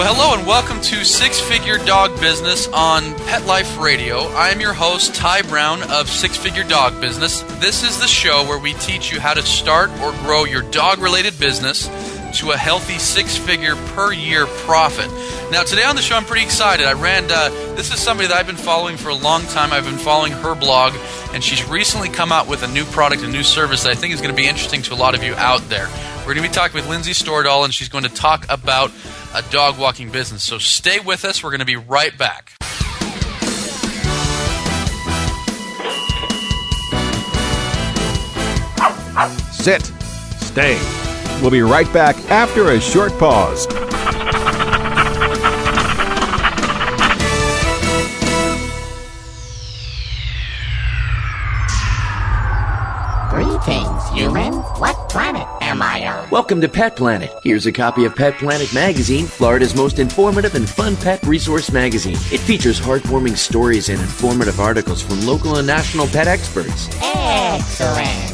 Well, hello and welcome to Six Figure Dog Business on Pet Life Radio. I am your host, Ty Brown of Six Figure Dog Business. This is the show where we teach you how to start or grow your dog related business to a healthy six figure per year profit. Now, today on the show, I'm pretty excited. I ran, uh, this is somebody that I've been following for a long time. I've been following her blog, and she's recently come out with a new product, a new service that I think is going to be interesting to a lot of you out there. We're going to be talking with Lindsay Stordahl, and she's going to talk about a dog walking business. So stay with us. We're going to be right back. Sit. Stay. We'll be right back after a short pause. Greetings, human. What planet am I on? Welcome to Pet Planet. Here's a copy of Pet Planet Magazine, Florida's most informative and fun pet resource magazine. It features heartwarming stories and informative articles from local and national pet experts. Excellent.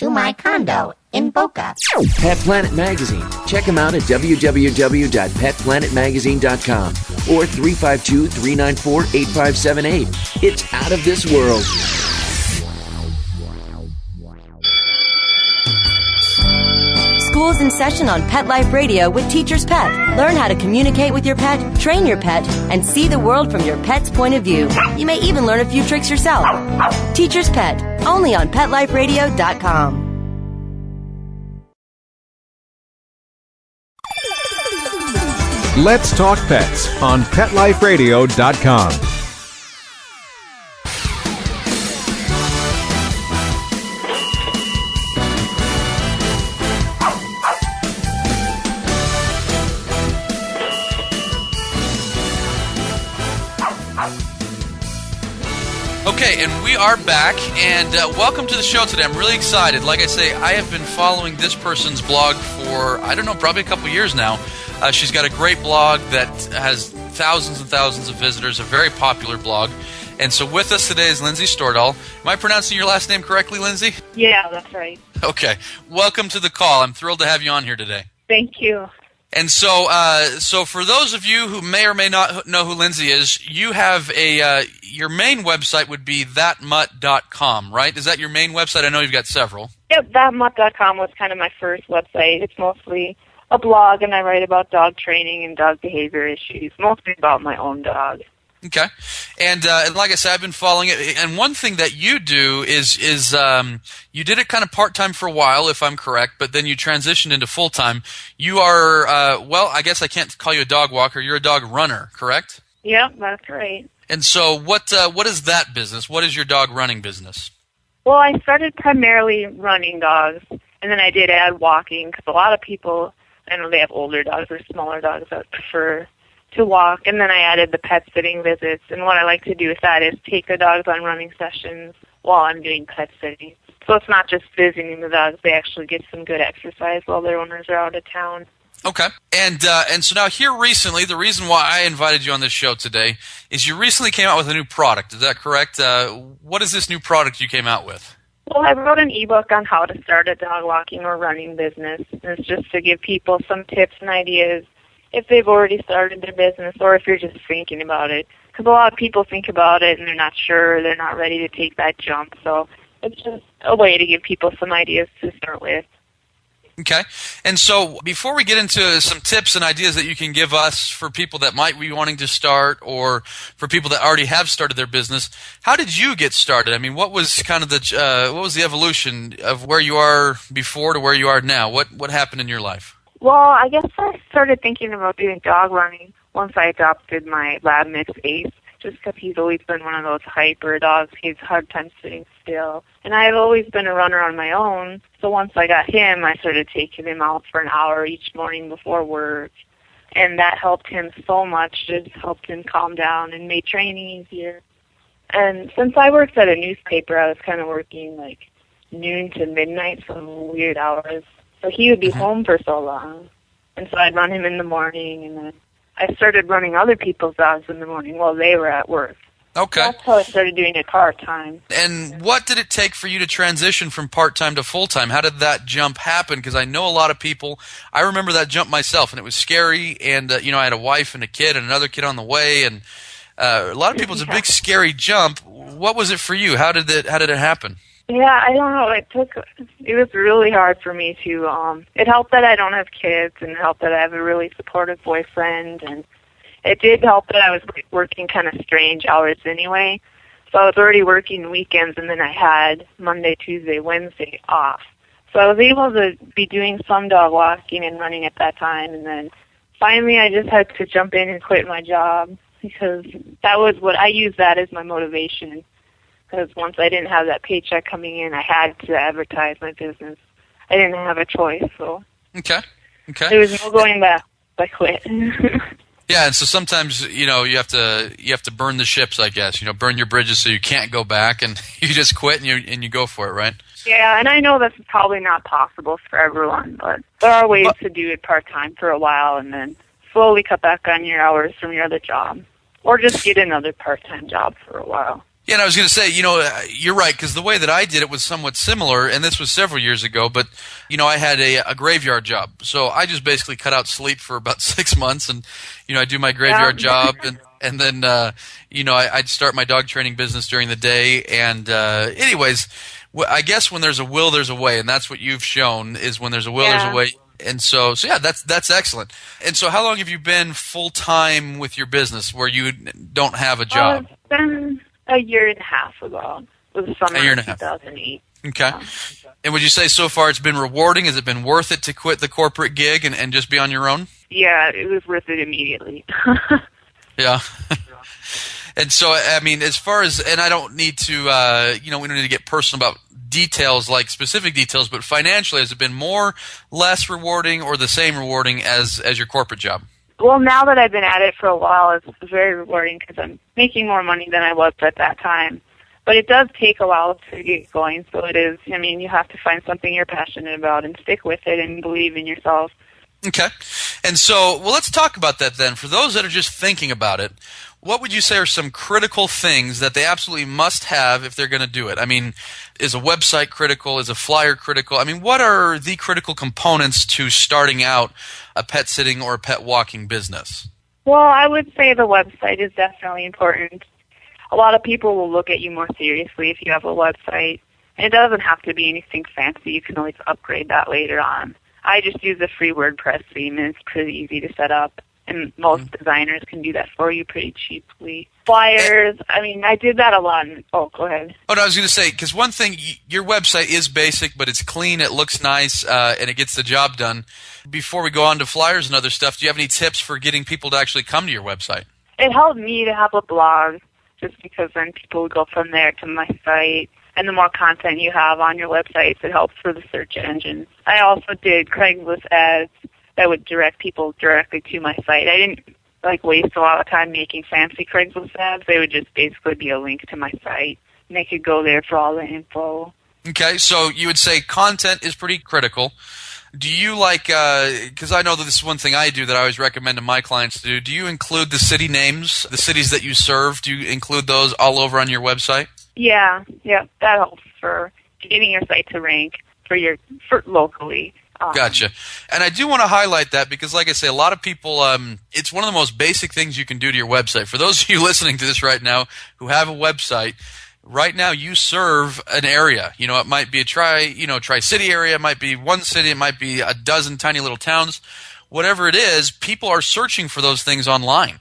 to my condo in Boca. Pet Planet Magazine. Check them out at www.petplanetmagazine.com or 352 394 8578. It's out of this world. In session on Pet Life Radio with Teacher's Pet. Learn how to communicate with your pet, train your pet, and see the world from your pet's point of view. You may even learn a few tricks yourself. Teacher's Pet, only on PetLifeRadio.com. Let's talk pets on PetLifeRadio.com. are back, and uh, welcome to the show today. I'm really excited. Like I say, I have been following this person's blog for, I don't know, probably a couple years now. Uh, she's got a great blog that has thousands and thousands of visitors, a very popular blog. And so with us today is Lindsay Stordahl. Am I pronouncing your last name correctly, Lindsay? Yeah, that's right. Okay. Welcome to the call. I'm thrilled to have you on here today. Thank you. And so, uh, so for those of you who may or may not know who Lindsay is, you have a uh, your main website would be thatmutt.com, right? Is that your main website? I know you've got several. Yep, thatmutt.com was kind of my first website. It's mostly a blog, and I write about dog training and dog behavior issues, mostly about my own dog. Okay, and uh, and like I said, I've been following it. And one thing that you do is is um, you did it kind of part time for a while, if I'm correct, but then you transitioned into full time. You are uh, well, I guess I can't call you a dog walker. You're a dog runner, correct? Yep, that's right. And so, what uh, what is that business? What is your dog running business? Well, I started primarily running dogs, and then I did add walking because a lot of people, I know they have older dogs or smaller dogs that prefer to walk, and then I added the pet sitting visits. And what I like to do with that is take the dogs on running sessions while I'm doing pet sitting. So it's not just visiting the dogs; they actually get some good exercise while their owners are out of town. Okay, and uh, and so now here recently, the reason why I invited you on this show today is you recently came out with a new product. Is that correct? Uh, what is this new product you came out with? Well, I wrote an ebook on how to start a dog walking or running business. And it's just to give people some tips and ideas if they've already started their business or if you're just thinking about it. Because a lot of people think about it and they're not sure, they're not ready to take that jump. So it's just a way to give people some ideas to start with. Okay. And so before we get into some tips and ideas that you can give us for people that might be wanting to start or for people that already have started their business, how did you get started? I mean, what was kind of the uh, what was the evolution of where you are before to where you are now? What what happened in your life? Well, I guess I started thinking about doing dog running once I adopted my lab mix Ace just because he's always been one of those hyper dogs. He's hard time sitting still. And I've always been a runner on my own. So once I got him, I started taking him out for an hour each morning before work. And that helped him so much. It helped him calm down and made training easier. And since I worked at a newspaper, I was kind of working like noon to midnight, some weird hours. So he would be home for so long. And so I'd run him in the morning and then I started running other people's dogs in the morning while they were at work. Okay. That's how I started doing it part time. And what did it take for you to transition from part time to full time? How did that jump happen? Because I know a lot of people. I remember that jump myself, and it was scary. And uh, you know, I had a wife and a kid, and another kid on the way, and uh, a lot of people. It's a big, scary jump. What was it for you? How did it? How did it happen? Yeah, I don't know. It took. It was really hard for me to. um It helped that I don't have kids, and helped that I have a really supportive boyfriend, and it did help that I was working kind of strange hours anyway. So I was already working weekends, and then I had Monday, Tuesday, Wednesday off. So I was able to be doing some dog walking and running at that time, and then finally I just had to jump in and quit my job because that was what I used that as my motivation because once I didn't have that paycheck coming in, I had to advertise my business. I didn't have a choice, so Okay. Okay. there was no going back. I quit. Yeah, and so sometimes you know you have to you have to burn the ships, I guess. You know, burn your bridges so you can't go back, and you just quit and you and you go for it, right? yeah, and I know that's probably not possible for everyone, but there are ways to do it part time for a while and then slowly cut back on your hours from your other job, or just get another part time job for a while. Yeah, and I was going to say, you know, uh, you're right because the way that I did it was somewhat similar, and this was several years ago. But you know, I had a, a graveyard job, so I just basically cut out sleep for about six months, and you know, I do my graveyard Yeah. job, and and then uh, you know, I, I'd start my dog training business during the day. And uh, anyways, I guess when there's a will, there's a way, and that's what you've shown is when there's a will, there's a way. And so, so yeah, that's that's excellent. And so, how long have you been full time with your business, where you don't have a job? Been a year and a half ago. It was summer A year and a half. 2008. Okay. And would you say so far it's been rewarding? Has it been worth it to quit the corporate gig and, and just be on your own? Yeah, it was worth it immediately. Yeah. and so, I mean, as far as, and I don't need to, uh, you know, we don't need to get personal about details, like specific details, but financially, has it been more, less rewarding, or the same rewarding as as your corporate job? Well, now that I've been at it for a while, it's very rewarding because I'm making more money than I was at that time. But it does take a while to get going, so it is. I mean, you have to find something you're passionate about and stick with it and believe in yourself. Okay. And so, well, let's talk about that then. For those that are just thinking about it, what would you say are some critical things that they absolutely must have if they're going to do it? I mean, is a website critical? Is a flyer critical? I mean, what are the critical components to starting out a pet sitting or a pet walking business? Well, I would say the website is definitely important. A lot of people will look at you more seriously if you have a website. It doesn't have to be anything fancy. You can always upgrade that later on. I just use a free WordPress theme and it's pretty easy to set up. And most designers can do that for you pretty cheaply. Flyers, I mean, I did that a lot. In, oh, go ahead. Oh, no, I was going to say because one thing, your website is basic, but it's clean, it looks nice, uh, and it gets the job done. Before we go on to flyers and other stuff, do you have any tips for getting people to actually come to your website? it helped me to have a blog just because then people would go from there to my site and the more content you have on your websites it helps for the search engines i also did craigslist ads that would direct people directly to my site i didn't like waste a lot of time making fancy craigslist ads they would just basically be a link to my site and they could go there for all the info Okay, so you would say content is pretty critical. Do you like, uh, because I know that this is one thing I do that I always recommend to my clients to do, do you include the city names, the cities that you serve? Do you include those all over on your website? yeah yeah that helps for getting your site to rank for your for locally um, Gotcha. And I do want to highlight that because, like I say, a lot of people, um, it's one of the most basic things you can do to your website. For those of you listening to this right now who have a website, right now you serve an area. You know, it might be a tri, you know, tri-city area, it might be one city, it might be a dozen tiny little towns. Whatever it is, people are searching for those things online.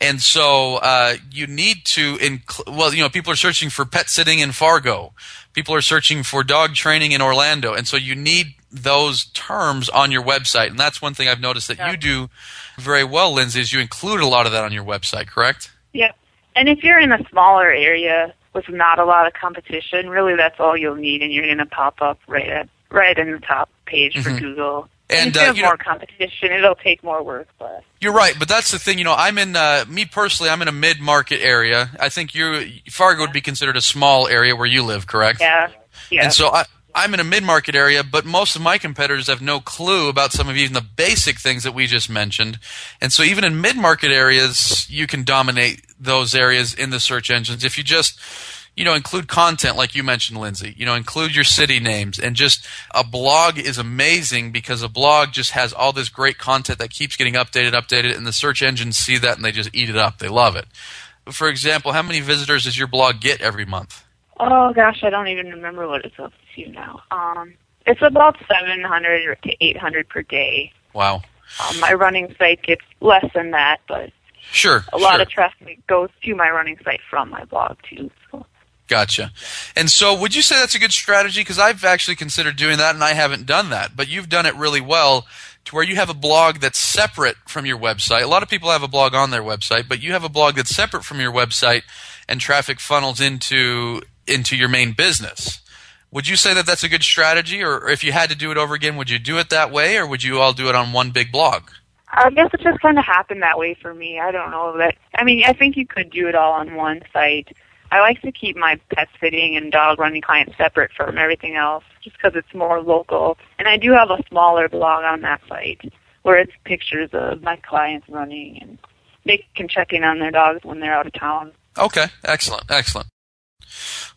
And so uh, you need to, inc- well, you know, people are searching for pet sitting in Fargo. People are searching for dog training in Orlando. And so you need those terms on your website. And that's one thing I've noticed that Yeah. you do very well, Lindsay, is you include a lot of that on your website, correct? Yep. And if you're in a smaller area with not a lot of competition, really that's all you'll need, and you're going to pop up right at right in the top page for Mhm. Google. And, if you uh, have you know- more competition, it'll take more work, but You're right, but that's the thing. You know, I'm in uh, me personally. I'm in a mid-market area. I think you Fargo would be considered a small area where you live, correct? yeah, yeah. And so I, I'm in a mid-market area, but most of my competitors have no clue about some of even the basic things that we just mentioned. And so even in mid-market areas, you can dominate those areas in the search engines if you just you know include content like you mentioned lindsay you know include your city names. And just a blog is amazing because a blog just has all this great content that keeps getting updated updated and the search engines see that and they just eat it up. They love it. For example how many visitors does your blog get every month? Oh gosh, I don't even remember what it's up to know. Um, it's about 700 to 800 per day. wow Um, my running site gets less than that, but sure a lot sure. of traffic goes to my running site from my blog too. So. Gotcha. And so, would you say that's a good strategy? Because I've actually considered doing that, and I haven't done that. But you've done it really well, to where you have a blog that's separate from your website. A lot of people have a blog on their website, but you have a blog that's separate from your website, and traffic funnels into into your main business. Would you say that that's a good strategy, or if you had to do it over again, would you do it that way, or would you all do it on one big blog? I guess it just kind of happened that way for me. I don't know that. I mean, I think you could do it all on one site. I like to keep my pet sitting and dog running clients separate from everything else, just because it's more local. And I do have a smaller blog on that site where it's pictures of my clients running, and they can check in on their dogs when they're out of town. Okay, excellent, excellent.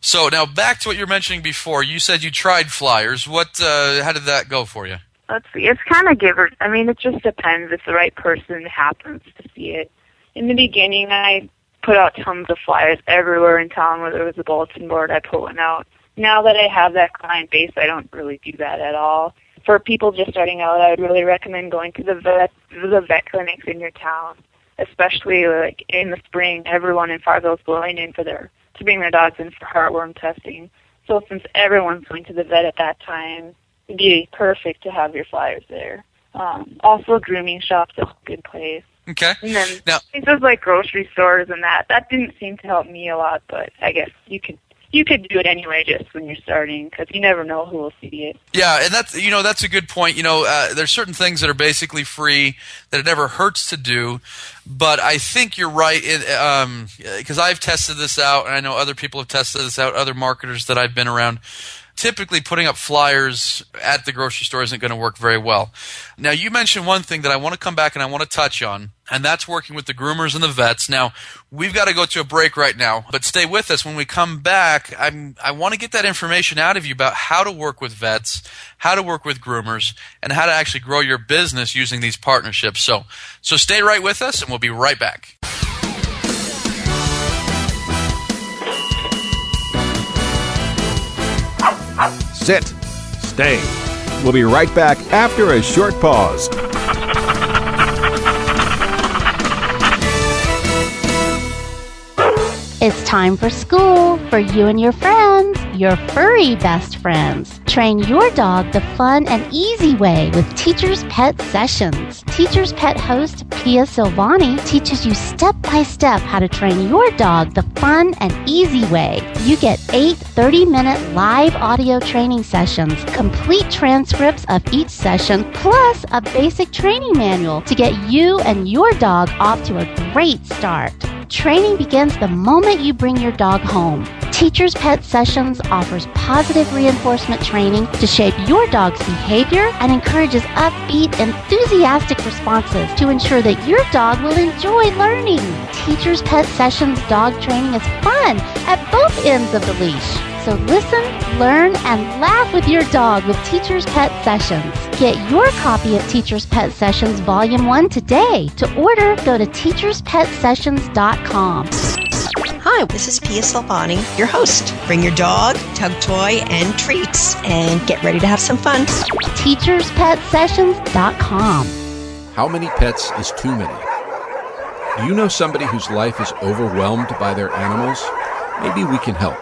So now back to what you were mentioning before. You said you tried flyers. What? Uh, how did that go for you? Let's see. It's kind of give or. I mean, it just depends if the right person happens to see it. In the beginning, I put out tons of flyers everywhere in town where there was a bulletin board. I put one out. Now that I have that client base, I don't really do that at all. For people just starting out, I would really recommend going to the vet, the vet clinics in your town, especially like in the spring. Everyone in Fargo is going in for their to bring their dogs in for heartworm testing. So since everyone's going to the vet at that time, it'd be perfect to have your flyers there. Um, also, grooming shops is a good place. Okay. And then Now- places like grocery stores and that. That didn't seem to help me a lot, but I guess you could you could do it anyway just when you're starting because you never know who will see it. Yeah, and that's you know that's a good point. You know, uh, there's certain things that are basically free that it never hurts to do, but I think you're right. Because I've tested this out, and I know other people have tested this out. Other marketers that I've been around. Typically, putting up flyers at the grocery store isn't going to work very well. Now, you mentioned one thing that I want to come back and I want to touch on, and that's working with the groomers and the vets. Now, we've got to go to a break right now, but stay with us. When we come back, I'm, I want to get that information out of you about how to work with vets, how to work with groomers, and how to actually grow your business using these partnerships. So, so stay right with us, and we'll be right back. Sit. Stay. We'll be right back after a short pause. It's time for school for you and your friends, your furry best friends. Train your dog the fun and easy way with Teacher's Pet Sessions. Teacher's Pet host Pia Silvani teaches you step by step how to train your dog the fun and easy way. You get eight 30 minute live audio training sessions, complete transcripts of each session, plus a basic training manual to get you and your dog off to a great start. Training begins the moment you bring your dog home. Teacher's Pet Sessions offers positive reinforcement training to shape your dog's behavior and encourages upbeat, enthusiastic responses to ensure that your dog will enjoy learning. Teacher's Pet Sessions dog training is fun at both ends of the leash. So listen, learn, and laugh with your dog with Teacher's Pet Sessions. Get your copy of Teacher's Pet Sessions Volume 1 today. To order, go to teacherspetsessions.com. Hi, this is Pia Silvani, your host. Bring your dog, tug toy, and treats, and get ready to have some fun. TeachersPetSessions.com. How many pets is too many? Do you know somebody whose life is overwhelmed by their animals? Maybe we can help.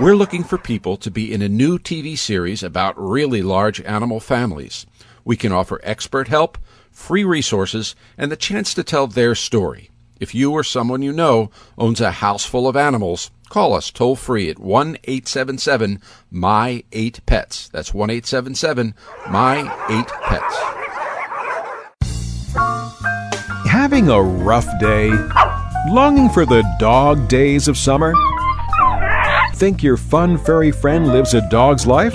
We're looking for people to be in a new TV series about really large animal families. We can offer expert help, free resources, and the chance to tell their story. If you or someone you know owns a house full of animals, call us toll free at 1 877 My 8 Pets. That's 1 877 My 8 Pets. Having a rough day? Longing for the dog days of summer? Think your fun furry friend lives a dog's life?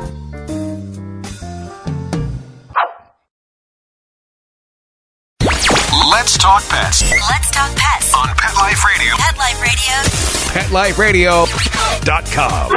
PetLifeRadio.com.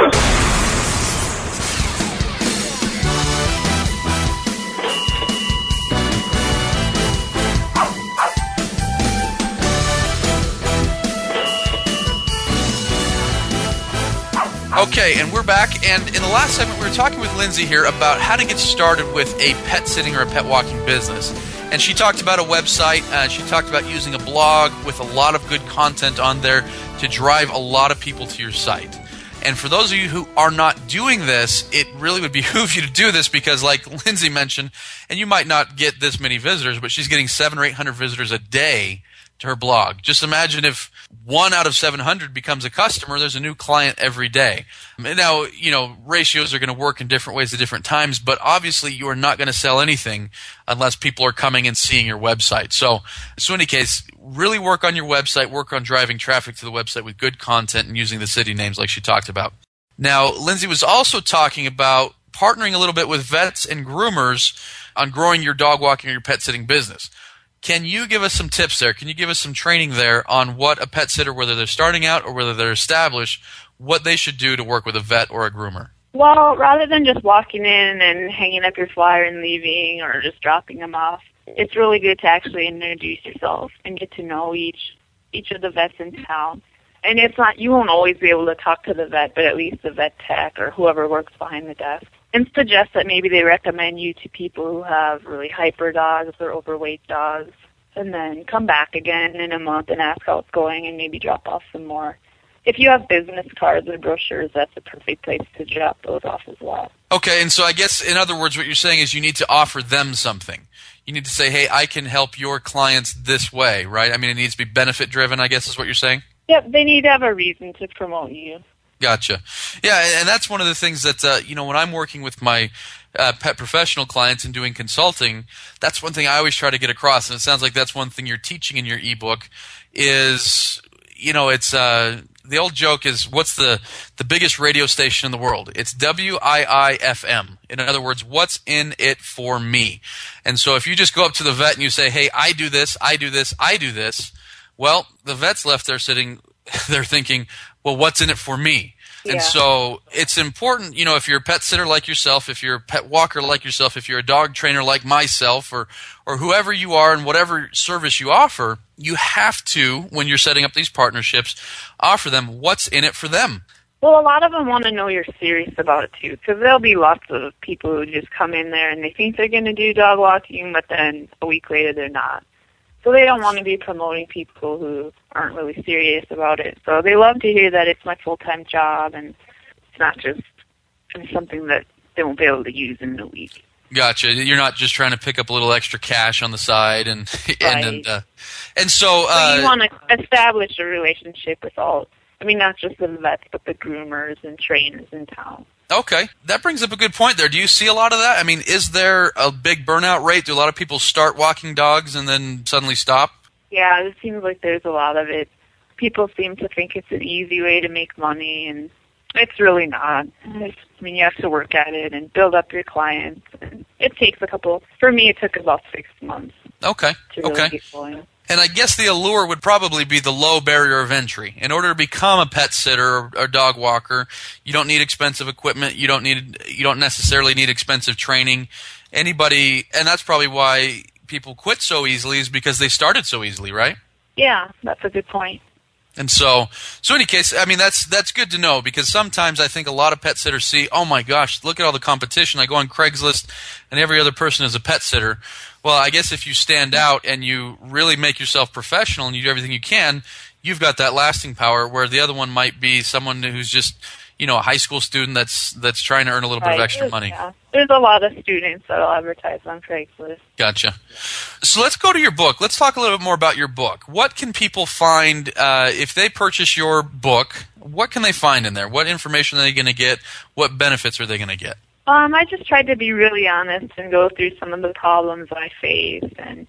Okay, and we're back. And in the last segment, we were talking with Lindsay here about how to get started with a pet sitting or a pet walking business. And she talked about a website. Uh, she talked about using a blog with a lot of good content on there to drive a lot of people to your site. And for those of you who are not doing this, it really would behoove you to do this because, like Lindsay mentioned, and you might not get this many visitors, but she's getting seven or eight hundred visitors a day to her blog. Just imagine if one out of 700 becomes a customer, there's a new client every day. Now, you know, ratios are going to work in different ways at different times, but obviously you are not going to sell anything unless people are coming and seeing your website. So, so in any case, really work on your website, work on driving traffic to the website with good content and using the city names like she talked about. Now, Lindsay was also talking about partnering a little bit with vets and groomers on growing your dog walking or your pet sitting business. Can you give us some tips there? Can you give us some training there on what a pet sitter, whether they're starting out or whether they're established, what they should do to work with a vet or a groomer? Well, rather than just walking in and hanging up your flyer and leaving or just dropping them off, it's really good to actually introduce yourself and get to know each each of the vets in town. And it's not you won't always be able to talk to the vet, but at least the vet tech or whoever works behind the desk. And suggest that maybe they recommend you to people who have really hyper dogs or overweight dogs. And then come back again in a month and ask how it's going and maybe drop off some more. If you have business cards or brochures, that's a perfect place to drop those off as well. Okay, and so I guess in other words, what you're saying is you need to offer them something. You need to say, hey, I can help your clients this way, right? I mean, it needs to be benefit driven, I guess is what you're saying? Yep, they need to have a reason to promote you. Gotcha. Yeah, and- that's one of the things that uh, you know when I'm working with my uh, pet professional clients and doing consulting. That's one thing I always try to get across, and it sounds like that's one thing you're teaching in your ebook. Is you know it's uh, the old joke is what's the the biggest radio station in the world? It's WIIFM. In other words, what's in it for me? And so if you just go up to the vet and you say, "Hey, I do this, I do this, I do this," well, the vet's left there sitting, they're thinking, "Well, what's in it for me?" And Yeah. so it's important, you know, if you're a pet sitter like yourself, if you're a pet walker like yourself, if you're a dog trainer like myself, or or whoever you are and whatever service you offer, you have to, when you're setting up these partnerships, offer them what's in it for them. Well, a lot of them want to know you're serious about it too, because there'll be lots of people who just come in there and they think they're going to do dog walking, but then a week later they're not. So they don't want to be promoting people who aren't really serious about it. So they love to hear that it's my full-time job and it's not just something that they won't be able to use in a week. Gotcha. You're not just trying to pick up a little extra cash on the side, and and and, uh, and so, So uh, you want to establish a relationship with all. I mean, not just the vets, but the groomers and trainers in town. Okay, that brings up a good point there. Do you see a lot of that? I mean, is there a big burnout rate? Do a lot of people start walking dogs and then suddenly stop? Yeah, it seems like there's a lot of it. People seem to think it's an easy way to make money, and it's really not. It's, I mean, you have to work at it and build up your clients. And it takes a couple. For me, it took about six months. Okay. to really Okay. get going. And I guess the allure would probably be the low barrier of entry. In order to become a pet sitter or, or dog walker, you don't need expensive equipment. You don't need you don't necessarily need expensive training. Anybody, and that's probably why people quit so easily is because they started so easily, right? Yeah, that's a good point. And so, so in any case, I mean that's that's good to know because sometimes I think a lot of pet sitters see, oh my gosh, look at all the competition. I go on Craigslist, and every other person is a pet sitter. Well, I guess if you stand out and you really make yourself professional and you do everything you can, you've got that lasting power. Where the other one might be someone who's just, you know, a high school student that's that's trying to earn a little bit of extra money. Yeah. There's a lot of students that'll advertise on Craigslist. Gotcha. So let's go to your book. Let's talk a little bit more about your book. What can people find uh, if they purchase your book? What can they find in there? What information are they going to get? What benefits are they going to get? Um, I just tried to be really honest and go through some of the problems I faced and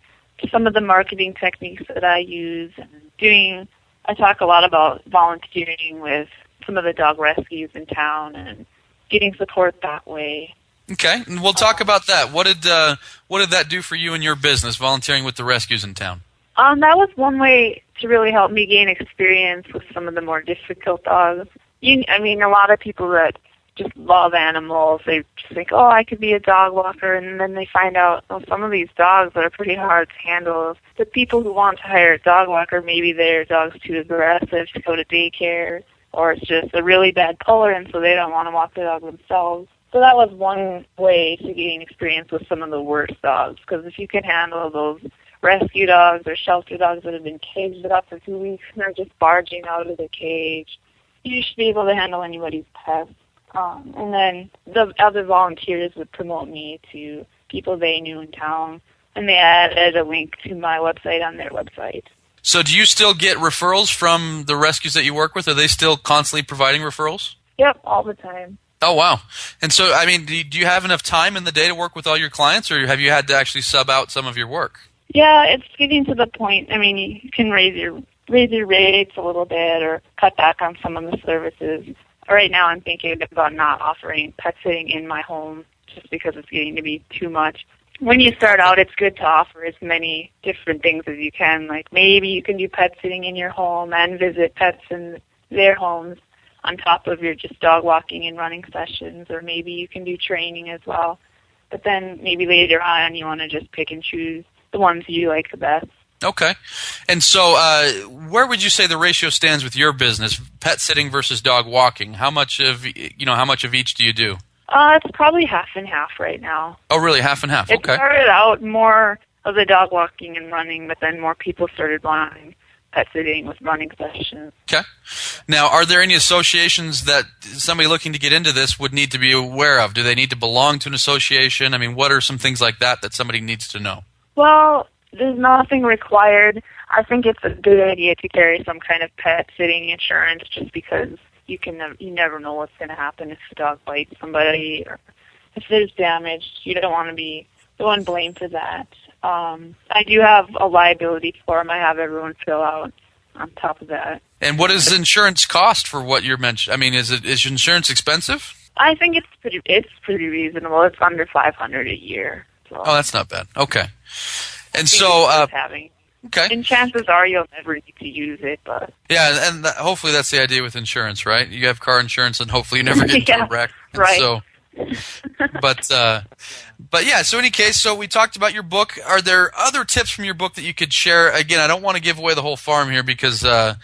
some of the marketing techniques that I use and doing I talk a lot about volunteering with some of the dog rescues in town and getting support that way. Okay, and we'll talk about that. What did uh, what did that do for you in your business, volunteering with the rescues in town? Um, that was one way to really help me gain experience with some of the more difficult dogs. You, I mean, a lot of people that just love animals, they just think, oh, I could be a dog walker, and then they find out, oh, some of these dogs are pretty hard to handle. The people who want to hire a dog walker, maybe their dog's too aggressive to go to daycare, or it's just a really bad puller, and so they don't want to walk the dog themselves. So that was one way to gain experience with some of the worst dogs, because if you can handle those rescue dogs or shelter dogs that have been caged up for two weeks and they're just barging out of the cage. You should be able to handle anybody's pet. Um, and then the other volunteers would promote me to people they knew in town, and they added a link to my website on their website. So, do you still get referrals from the rescues that you work with? Are they still constantly providing referrals? Yep, all the time. Oh wow! And so, I mean, do you, do you have enough time in the day to work with all your clients, or have you had to actually sub out some of your work? Yeah, it's getting to the point. I mean, you can raise your raise your rates a little bit or cut back on some of the services. Right now, I'm thinking about not offering pet sitting in my home just because it's getting to be too much. When you start out, it's good to offer as many different things as you can. Like maybe you can do pet sitting in your home and visit pets in their homes on top of your just dog walking and running sessions, or maybe you can do training as well. But then maybe later on, you want to just pick and choose the ones you like the best. Okay. And so, uh, where would you say the ratio stands with your business, pet sitting versus dog walking? How much of you know? How much of each do you do? Uh, it's probably half and half right now. Oh, really? Half and half. It Okay. started out more of the dog walking and running, but then more people started wanting pet sitting with running sessions. Okay. Now, are there any associations that somebody looking to get into this would need to be aware of? Do they need to belong to an association? I mean, what are some things like that that somebody needs to know? Well, there's nothing required. I think it's a good idea to carry some kind of pet sitting insurance just because you can nev- you never know what's going to happen if the dog bites somebody or if there's damage. You don't want to be the one blamed for that. Um, I do have a liability form. I have everyone fill out on top of that. And what does insurance cost for what you're mentioning? I mean, is it is insurance expensive? I think it's pretty it's pretty reasonable. It's under five hundred a year. So Oh, that's not bad. Okay. And so, uh, having. Okay. And chances are you'll never need to use it, but Yeah, and that, hopefully that's the idea with insurance, right? You have car insurance, and hopefully you never get Yeah, a wreck. And right. So, but uh, but yeah. So, in any case, so we talked about your book. Are there other tips from your book that you could share? Again, I don't want to give away the whole farm here because uh,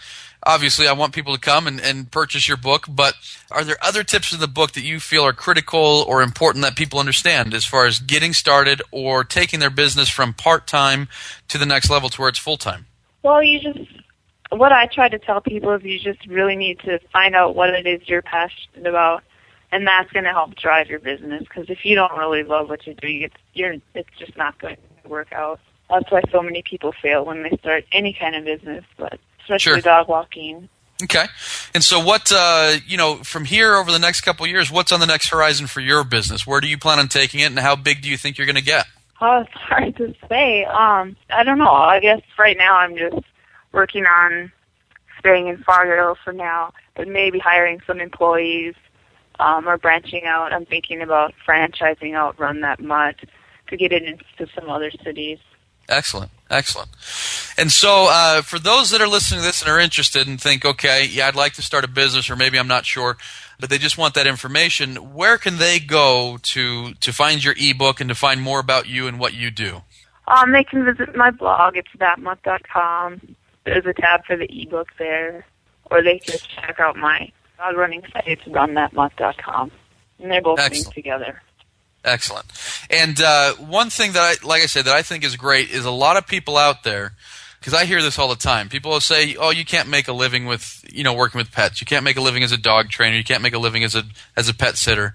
obviously I want people to come and, and purchase your book. But are there other tips in the book that you feel are critical or important that people understand as far as getting started or taking their business from part time to the next level to where it's full time? Well, you just what I try to tell people is you just really need to find out what it is you're passionate about, and that's going to help drive your business. Because if you don't really love what you're doing, it's you're it's just not going to work out. That's why so many people fail when they start any kind of business, but especially Sure. dog walking. Okay. And so, what uh, you know from here over the next couple of years, what's on the next horizon for your business? Where do you plan on taking it, and how big do you think you're going to get? Oh, it's hard to say. Um, I don't know. I guess right now I'm just working on staying in Fargo for now, but maybe hiring some employees um, or branching out. I'm thinking about franchising out Run That Mutt to get it into some other cities. Excellent. Excellent. And so, uh, for those that are listening to this and are interested and think, okay, yeah, I'd like to start a business, or maybe I'm not sure, but they just want that information, where can they go to to find your ebook and to find more about you and what you do? Um, they can visit my blog. It's thatmutt.com. There's a tab for the ebook there, or they can check out my dog running site. It's runthatmutt.com, and they're both Excellent. linked together. Excellent. And uh, one thing that I, like I said, that I think is great is a lot of people out there, because I hear this all the time. People will say, "Oh, you can't make a living with, you know, working with pets. You can't make a living as a dog trainer. You can't make a living as a as a pet sitter."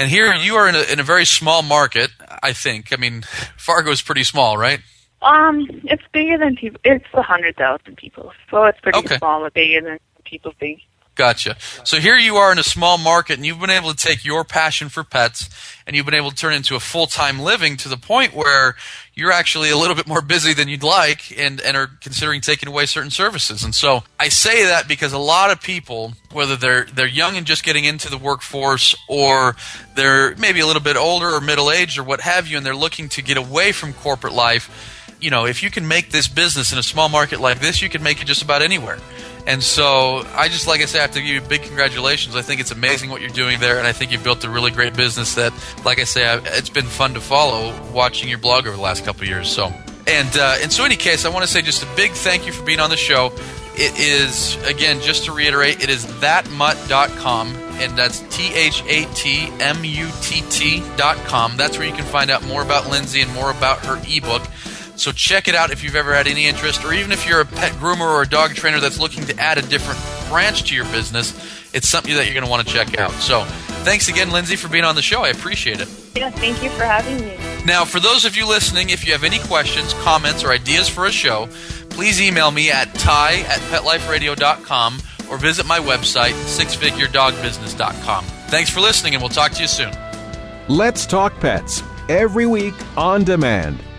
And here you are in a, in a very small market. I think. I mean, Fargo is pretty small, right? Um, it's bigger than people. It's a hundred thousand people, so it's pretty Okay. small, but bigger than people think. Gotcha. So here you are in a small market, and you've been able to take your passion for pets, and you've been able to turn into a full time living to the point where you're actually a little bit more busy than you'd like, and and are considering taking away certain services. And so I say that because a lot of people, whether they're they're young and just getting into the workforce, or they're maybe a little bit older or middle aged or what have you, and they're looking to get away from corporate life. You know, if you can make this business in a small market like this, you can make it just about anywhere. And so I just, like I say, I have to give you big congratulations. I think it's amazing what you're doing there, and I think you've built a really great business that, like I say, I, it's been fun to follow watching your blog over the last couple years. So, and uh, and so, in any case, I want to say just a big thank you for being on the show. It is again, just to reiterate, it is thatmutt.com, and that's T H A T M U T T dot com. That's where you can find out more about Lindsay and more about her ebook. So check it out if you've ever had any interest, or even if you're a pet groomer or a dog trainer that's looking to add a different branch to your business. It's something that you're going to want to check out. So thanks again, Lindsay, for being on the show. I appreciate it. Yeah, thank you for having me. Now, for those of you listening, if you have any questions, comments, or ideas for a show, please email me at ty at petliferadio.com or visit my website, sixfiguredogbusiness.com. Thanks for listening, and we'll talk to you soon. Let's Talk Pets every week on demand,